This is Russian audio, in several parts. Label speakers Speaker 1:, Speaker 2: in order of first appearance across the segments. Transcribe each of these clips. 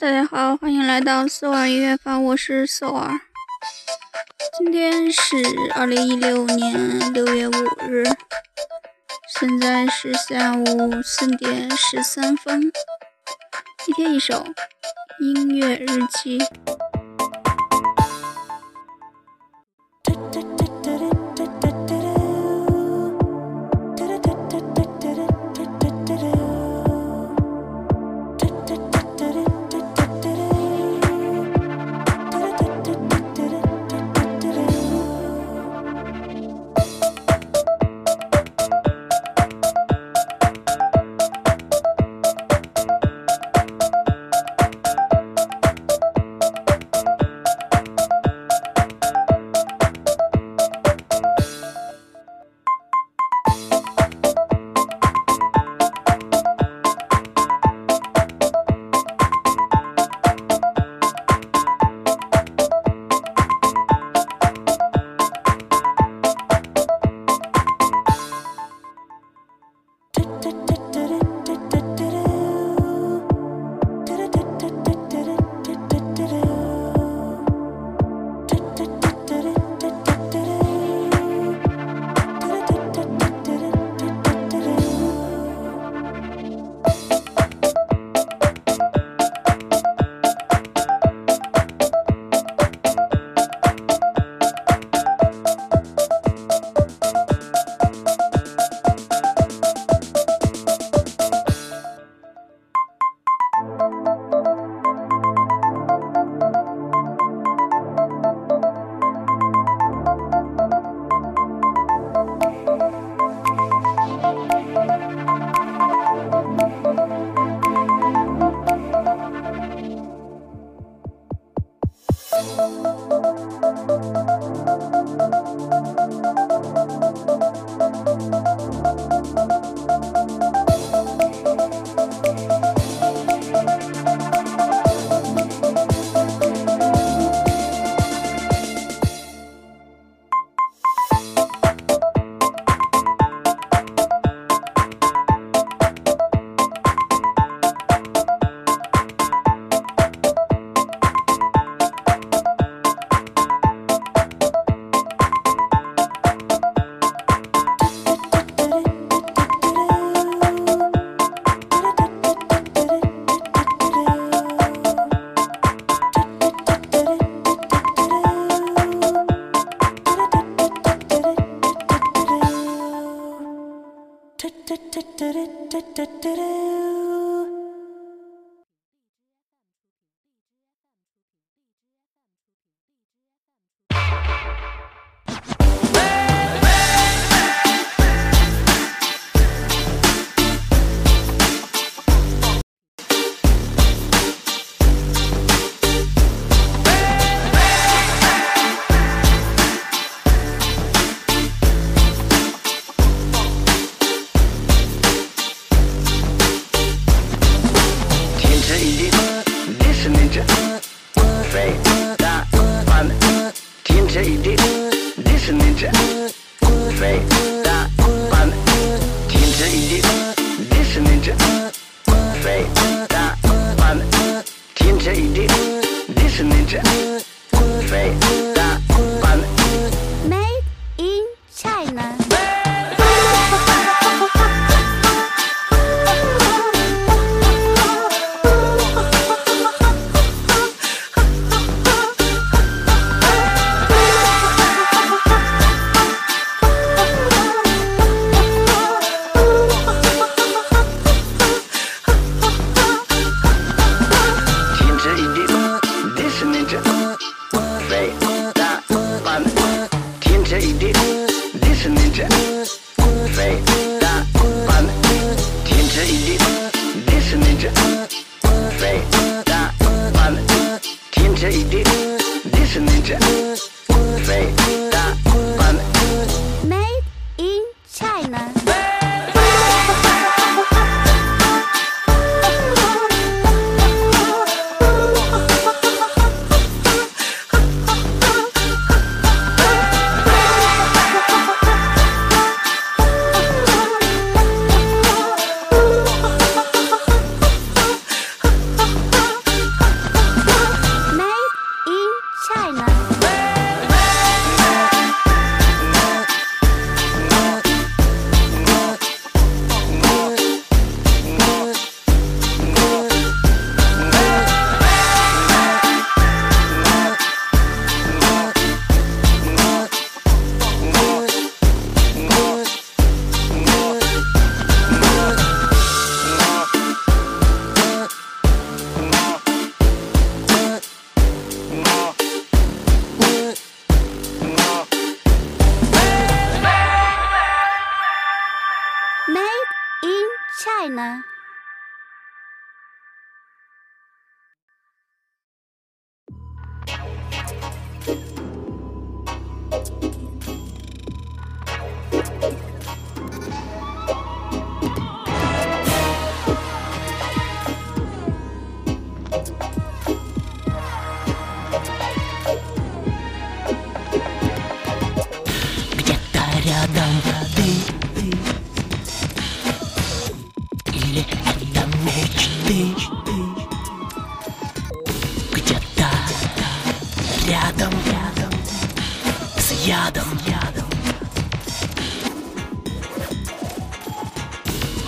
Speaker 1: 大家好，欢迎来到四瓦音乐坊，我是四瓦。今天是二零一六年六月五日，现在是下午四点十三分。一天一首音乐日记。da, da, 止，飞大翻停
Speaker 2: 止一地，历史凝止，飞大翻停止一地，历史凝止，飞大翻停止一地，历是凝止，飞大。
Speaker 3: Saya.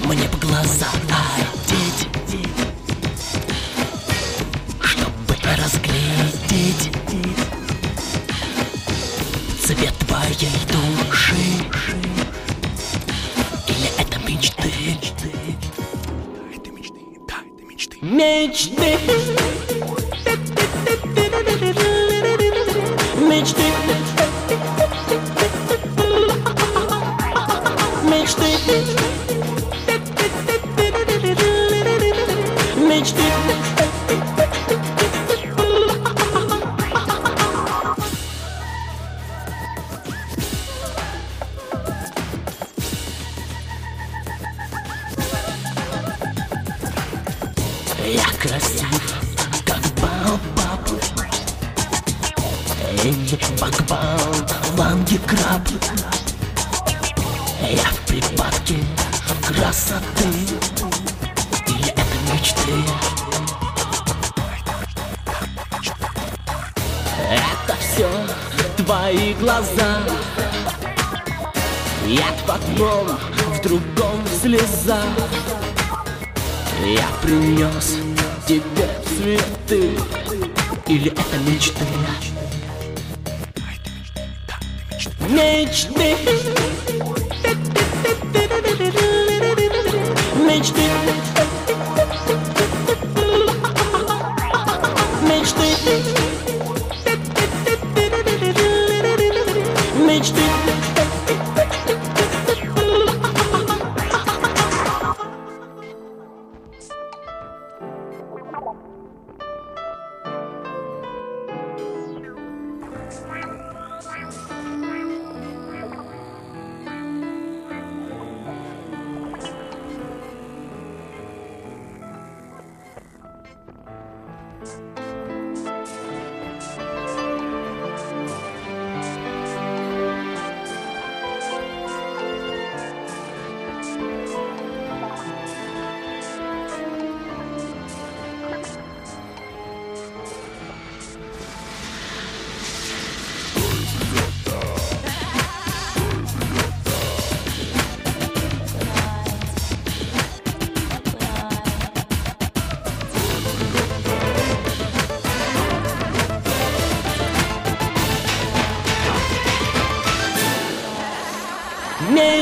Speaker 3: Мне по глаза одеть, чтобы разглядеть цвет твоей души. Или это мечты? Это мечты, да, это. Мечты Мечты Мечты Я в припадке красоты. Или это мечты. Это все твои глаза. Я в одном, в другом слеза. Я принес тебе цветы. Или это мечты? Meczty Meczty Meczty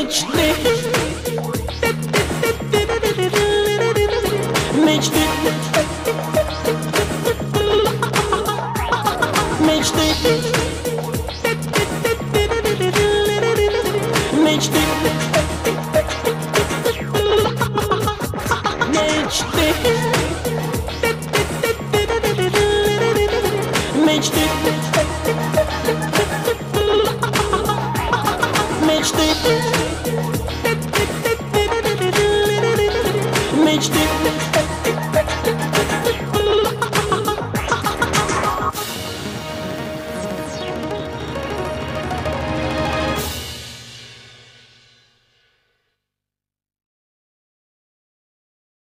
Speaker 3: touch.